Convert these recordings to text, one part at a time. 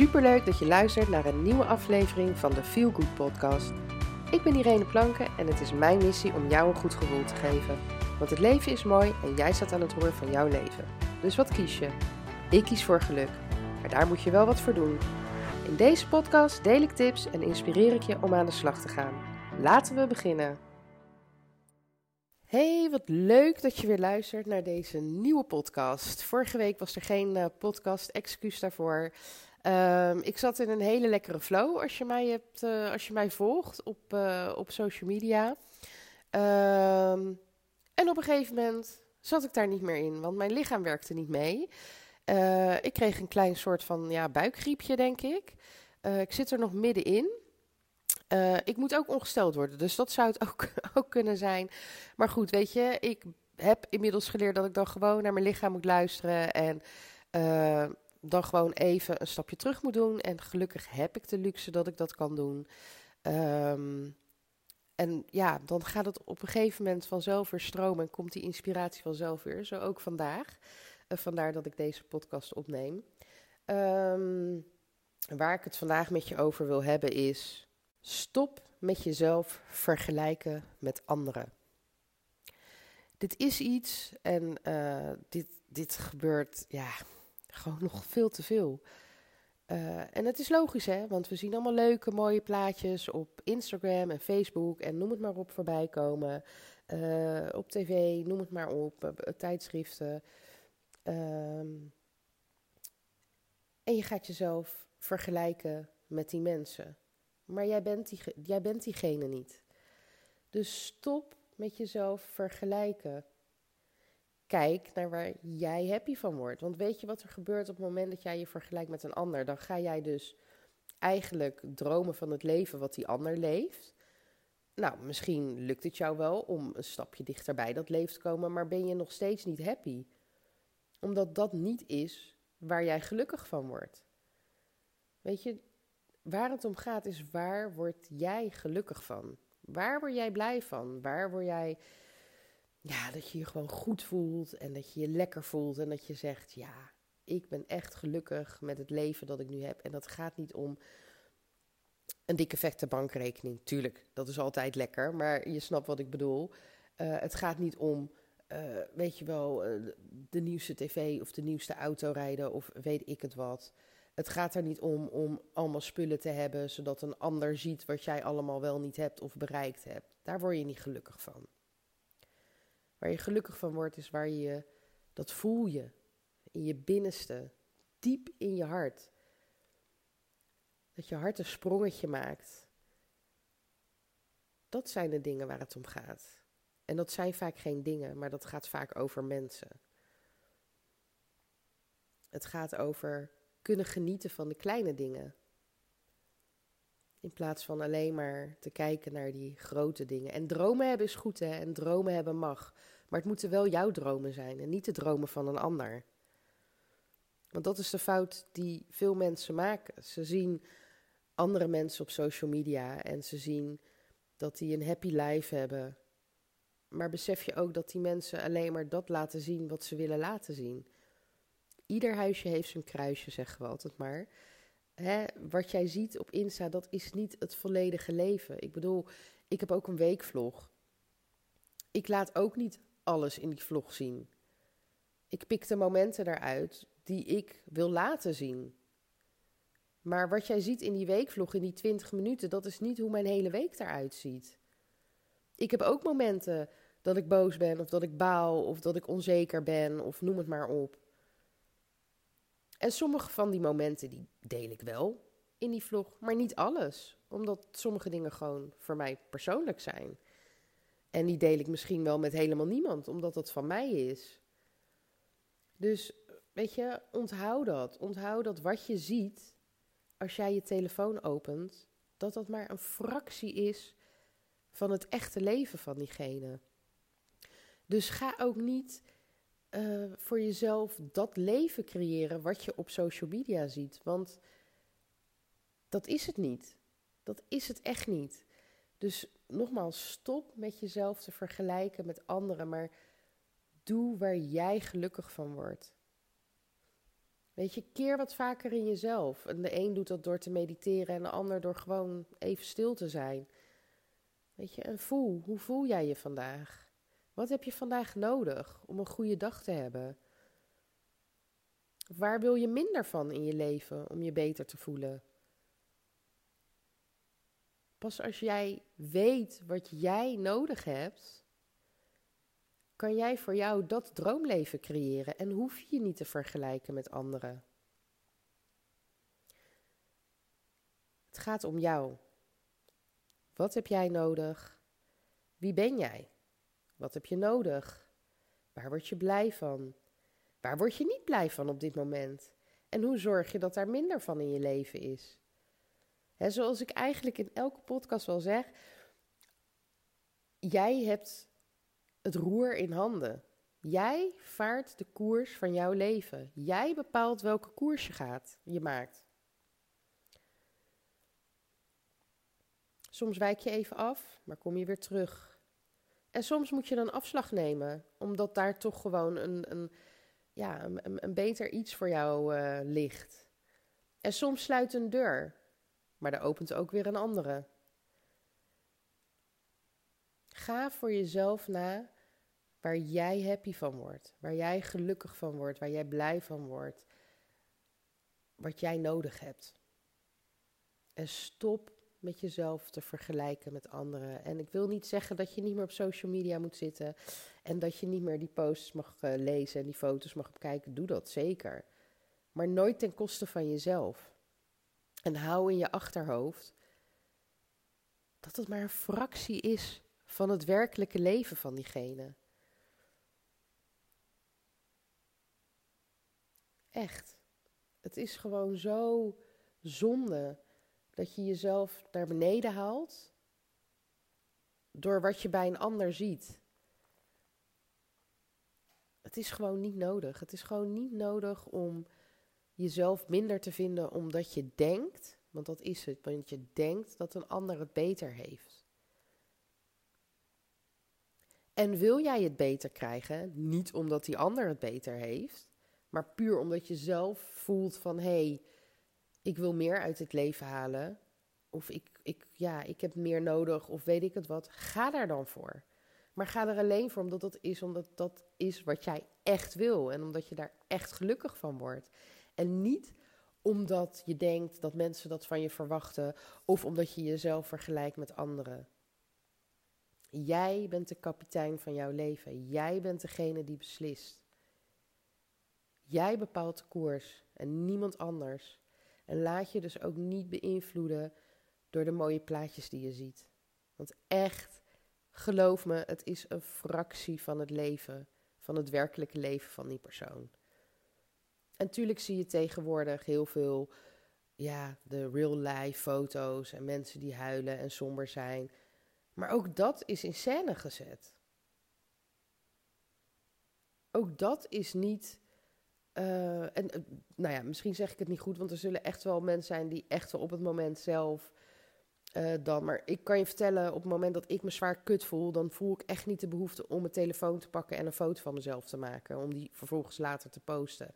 Superleuk dat je luistert naar een nieuwe aflevering van de Feel Good podcast. Ik ben Irene Planken en het is mijn missie om jou een goed gevoel te geven. Want het leven is mooi en jij staat aan het roer van jouw leven. Dus wat kies je? Ik kies voor geluk. Maar daar moet je wel wat voor doen. In deze podcast deel ik tips en inspireer ik je om aan de slag te gaan. Laten we beginnen. Hey, wat leuk dat je weer luistert naar deze nieuwe podcast. Vorige week was er geen uh, podcast, excuus daarvoor. Um, ik zat in een hele lekkere flow als je mij, hebt, uh, als je mij volgt op, uh, op social media. Um, en op een gegeven moment zat ik daar niet meer in, want mijn lichaam werkte niet mee. Uh, ik kreeg een klein soort van ja, buikgriepje, denk ik. ik zit er nog middenin. Ik moet ook ongesteld worden, dus dat zou het ook, ook kunnen zijn. Maar goed, weet je, ik heb inmiddels geleerd dat ik dan gewoon naar mijn lichaam moet luisteren en dan gewoon even een stapje terug moet doen. En gelukkig heb ik de luxe dat ik dat kan doen. Um, en ja, dan gaat het op een gegeven moment vanzelf weer stromen en komt die inspiratie vanzelf weer. Zo ook vandaag. Uh, vandaar dat ik deze podcast opneem. Um, waar ik het vandaag met je over wil hebben is Stop met jezelf vergelijken met anderen. Dit is iets en uh, dit, dit gebeurt ja, gewoon nog veel te veel. Uh, en het is logisch, hè? Want we zien allemaal leuke, mooie plaatjes op Instagram en Facebook en noem het maar op voorbij komen. Uh, op tv, noem het maar op, tijdschriften. Um, en je gaat jezelf vergelijken met die mensen. Maar jij bent, die, jij bent diegene niet. Dus stop met jezelf vergelijken. Kijk naar waar jij happy van wordt. Want weet je wat er gebeurt op het moment dat jij je vergelijkt met een ander? Dan ga jij dus eigenlijk dromen van het leven wat die ander leeft. Nou, misschien lukt het jou wel om een stapje dichter bij dat leven te komen, maar ben je nog steeds niet happy? Omdat dat niet is waar jij gelukkig van wordt. Weet je, waar het om gaat is waar word jij gelukkig van? Waar word jij blij van? Waar word jij, ja, dat je je gewoon goed voelt en dat je je lekker voelt en dat je zegt, ja, ik ben echt gelukkig met het leven dat ik nu heb. En dat gaat niet om een dikke vette bankrekening. Tuurlijk, dat is altijd lekker, maar je snapt wat ik bedoel. Uh, het gaat niet om, uh, weet je wel, uh, de nieuwste tv of de nieuwste auto rijden of weet ik het wat. Het gaat er niet om om allemaal spullen te hebben, zodat een ander ziet wat jij allemaal wel niet hebt of bereikt hebt. Daar word je niet gelukkig van. Waar je gelukkig van wordt, is waar je, dat voel je, in je binnenste, diep in je hart. Dat je hart een sprongetje maakt. Dat zijn de dingen waar het om gaat. En dat zijn vaak geen dingen, maar dat gaat vaak over mensen. Het gaat over kunnen genieten van de kleine dingen. In plaats van alleen maar te kijken naar die grote dingen. En dromen hebben is goed, hè? En dromen hebben mag. Maar het moeten wel jouw dromen zijn en niet de dromen van een ander. Want dat is de fout die veel mensen maken. Ze zien andere mensen op social media en ze zien dat die een happy life hebben. Maar besef je ook dat die mensen alleen maar dat laten zien wat ze willen laten zien ieder huisje heeft zijn kruisje, zeggen we altijd maar. Wat jij ziet op Insta, dat is niet het volledige leven. Ik bedoel, ik heb ook een weekvlog. Ik laat ook niet alles in die vlog zien. Ik pik de momenten eruit die ik wil laten zien. Maar wat jij ziet in die weekvlog, in die 20 minuten, dat is niet hoe mijn hele week eruit ziet. Ik heb ook momenten dat ik boos ben, of dat ik baal, of dat ik onzeker ben, of noem het maar op. En sommige van die momenten die deel ik wel in die vlog, maar niet alles. Omdat sommige dingen gewoon voor mij persoonlijk zijn. En die deel ik misschien wel met helemaal niemand, omdat dat van mij is. Dus weet je, onthoud dat. Onthoud dat wat je ziet als jij je telefoon opent, dat dat maar een fractie is van het echte leven van diegene. Dus ga ook niet uh, voor jezelf dat leven creëren wat je op social media ziet. Want dat is het niet. Dat is het echt niet. Dus nogmaals, stop met jezelf te vergelijken met anderen, maar doe waar jij gelukkig van wordt. Weet je, keer wat vaker in jezelf. En de een doet dat door te mediteren en de ander door gewoon even stil te zijn. Weet je, en voel, hoe voel jij je vandaag? Wat heb je vandaag nodig om een goede dag te hebben? Waar wil je minder van in je leven om je beter te voelen? Pas als jij weet wat jij nodig hebt, kan jij voor jou dat droomleven creëren en hoef je je niet te vergelijken met anderen. Het gaat om jou. Wat heb jij nodig? Wie ben jij? Wat heb je nodig? Waar word je blij van? Waar word je niet blij van op dit moment? En hoe zorg je dat daar minder van in je leven is? Zoals ik eigenlijk in elke podcast wel zeg, jij hebt het roer in handen. Jij vaart de koers van jouw leven. Jij bepaalt welke koers je gaat, je maakt. Soms wijk je even af, maar kom je weer terug. En soms moet je dan afslag nemen, omdat daar toch gewoon een, een, ja, een, een beter iets voor jou uh, ligt. En soms sluit een deur, maar er opent ook weer een andere. Ga voor jezelf na waar jij happy van wordt, waar jij gelukkig van wordt, waar jij blij van wordt, wat jij nodig hebt. En stop met jezelf te vergelijken met anderen. En ik wil niet zeggen dat je niet meer op social media moet zitten en dat je niet meer die posts mag uh, lezen en die foto's mag bekijken. Doe dat zeker. Maar nooit ten koste van jezelf. En hou in je achterhoofd dat het maar een fractie is van het werkelijke leven van diegene. Echt. Het is gewoon zo zonde dat je jezelf naar beneden haalt door wat je bij een ander ziet. Het is gewoon niet nodig. Het is gewoon niet nodig om jezelf minder te vinden omdat je denkt, want dat is het, want je denkt dat een ander het beter heeft. En wil jij het beter krijgen, niet omdat die ander het beter heeft, maar puur omdat je zelf voelt van hé, hey, ik wil meer uit het leven halen. Of ik, ik, ja, ik heb meer nodig, of weet ik het wat. Ga daar dan voor. Maar ga er alleen voor omdat dat is, omdat dat is wat jij echt wil. En omdat je daar echt gelukkig van wordt. En niet omdat je denkt dat mensen dat van je verwachten. Of omdat je jezelf vergelijkt met anderen. Jij bent de kapitein van jouw leven. Jij bent degene die beslist. Jij bepaalt de koers en niemand anders. En laat je dus ook niet beïnvloeden door de mooie plaatjes die je ziet. Want echt, geloof me, het is een fractie van het leven, van het werkelijke leven van die persoon. En natuurlijk zie je tegenwoordig heel veel, ja, de real life foto's en mensen die huilen en somber zijn. Maar ook dat is in scène gezet. Ook dat is niet uh, nou ja, misschien zeg ik het niet goed, want er zullen echt wel mensen zijn die echt wel op het moment zelf uh, dan. Maar ik kan je vertellen, op het moment dat ik me zwaar kut voel, dan voel ik echt niet de behoefte om mijn telefoon te pakken en een foto van mezelf te maken. Om die vervolgens later te posten.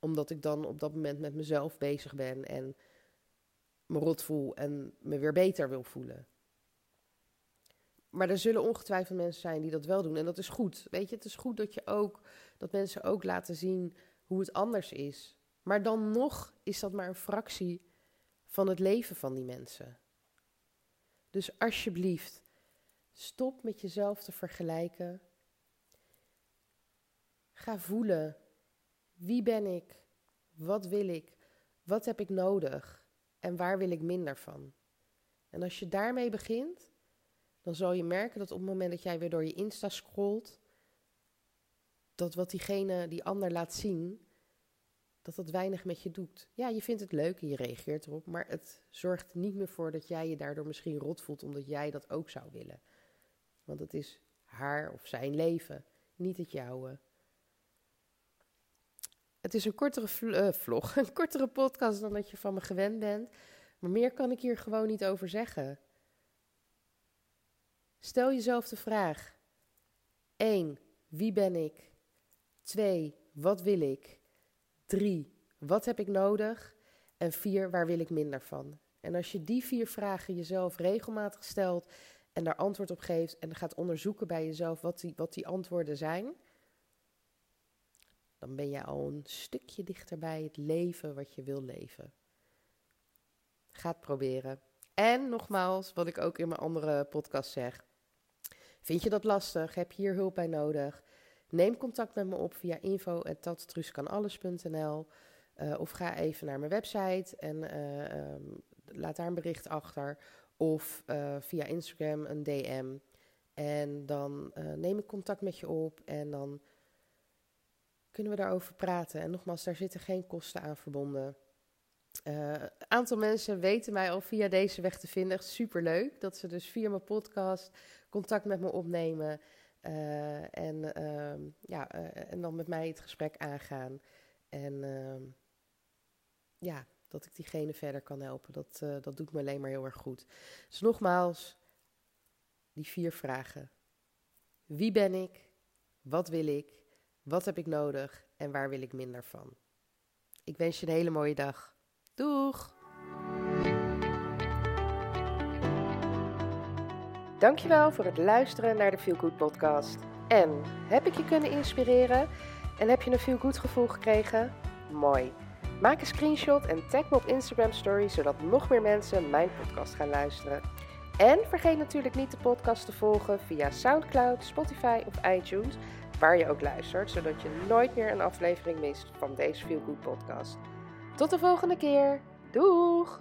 Omdat ik dan op dat moment met mezelf bezig ben en me rot voel en me weer beter wil voelen. Maar er zullen ongetwijfeld mensen zijn die dat wel doen. En dat is goed. Weet je, het is goed dat je ook dat mensen ook laten zien hoe het anders is. Maar dan nog is dat maar een fractie van het leven van die mensen. Dus alsjeblieft, stop met jezelf te vergelijken. Ga voelen. Wie ben ik? Wat wil ik? Wat heb ik nodig? En waar wil ik minder van? En als je daarmee begint, dan zal je merken dat op het moment dat jij weer door je Insta scrolt, dat wat diegene, die ander laat zien, dat dat weinig met je doet. Ja, je vindt het leuk en je reageert erop, maar het zorgt niet meer voor dat jij je daardoor misschien rot voelt omdat jij dat ook zou willen. Want het is haar of zijn leven, niet het jouwe. Het is een kortere uh, vlog, een kortere podcast dan dat je van me gewend bent. Maar meer kan ik hier gewoon niet over zeggen. Stel jezelf de vraag: 1. Wie ben ik? 2. Wat wil ik? 3. wat heb ik nodig? En vier, waar wil ik minder van? En als je die vier vragen jezelf regelmatig stelt en daar antwoord op geeft en gaat onderzoeken bij jezelf wat die, wat die antwoorden zijn, dan ben je al een stukje dichter bij het leven wat je wil leven. Ga het proberen. En nogmaals, wat ik ook in mijn andere podcast zeg. Vind je dat lastig? Heb je hier hulp bij nodig? Neem contact met me op via info.tattruuskanalles.nl eh, of ga even naar mijn website en uh, um, laat daar een bericht achter. Of uh, via Instagram een DM. En dan neem ik contact met je op en dan kunnen we daarover praten. En nogmaals, daar zitten geen kosten aan verbonden. Een aantal mensen weten mij al via deze weg te vinden. Echt superleuk dat ze dus via mijn podcast contact met me opnemen. Uh, en, uh, ja, uh, en dan met mij het gesprek aangaan. En ehm, ja, dat ik diegene verder kan helpen. Dat, dat doet me alleen maar heel erg goed. Dus nogmaals, die vier vragen. Wie ben ik? Wat wil ik? Wat heb ik nodig? En waar wil ik minder van? Ik wens je een hele mooie dag. Doeg! Dankjewel voor het luisteren naar de Feel Good podcast. En heb ik je kunnen inspireren? En heb je een Feel Good gevoel gekregen? Mooi. Maak een screenshot en tag me op Instagram Story zodat nog meer mensen mijn podcast gaan luisteren. En vergeet natuurlijk niet de podcast te volgen via SoundCloud, Spotify of iTunes, waar je ook luistert, zodat je nooit meer een aflevering mist van deze Feel Good podcast. Tot de volgende keer. Doeg!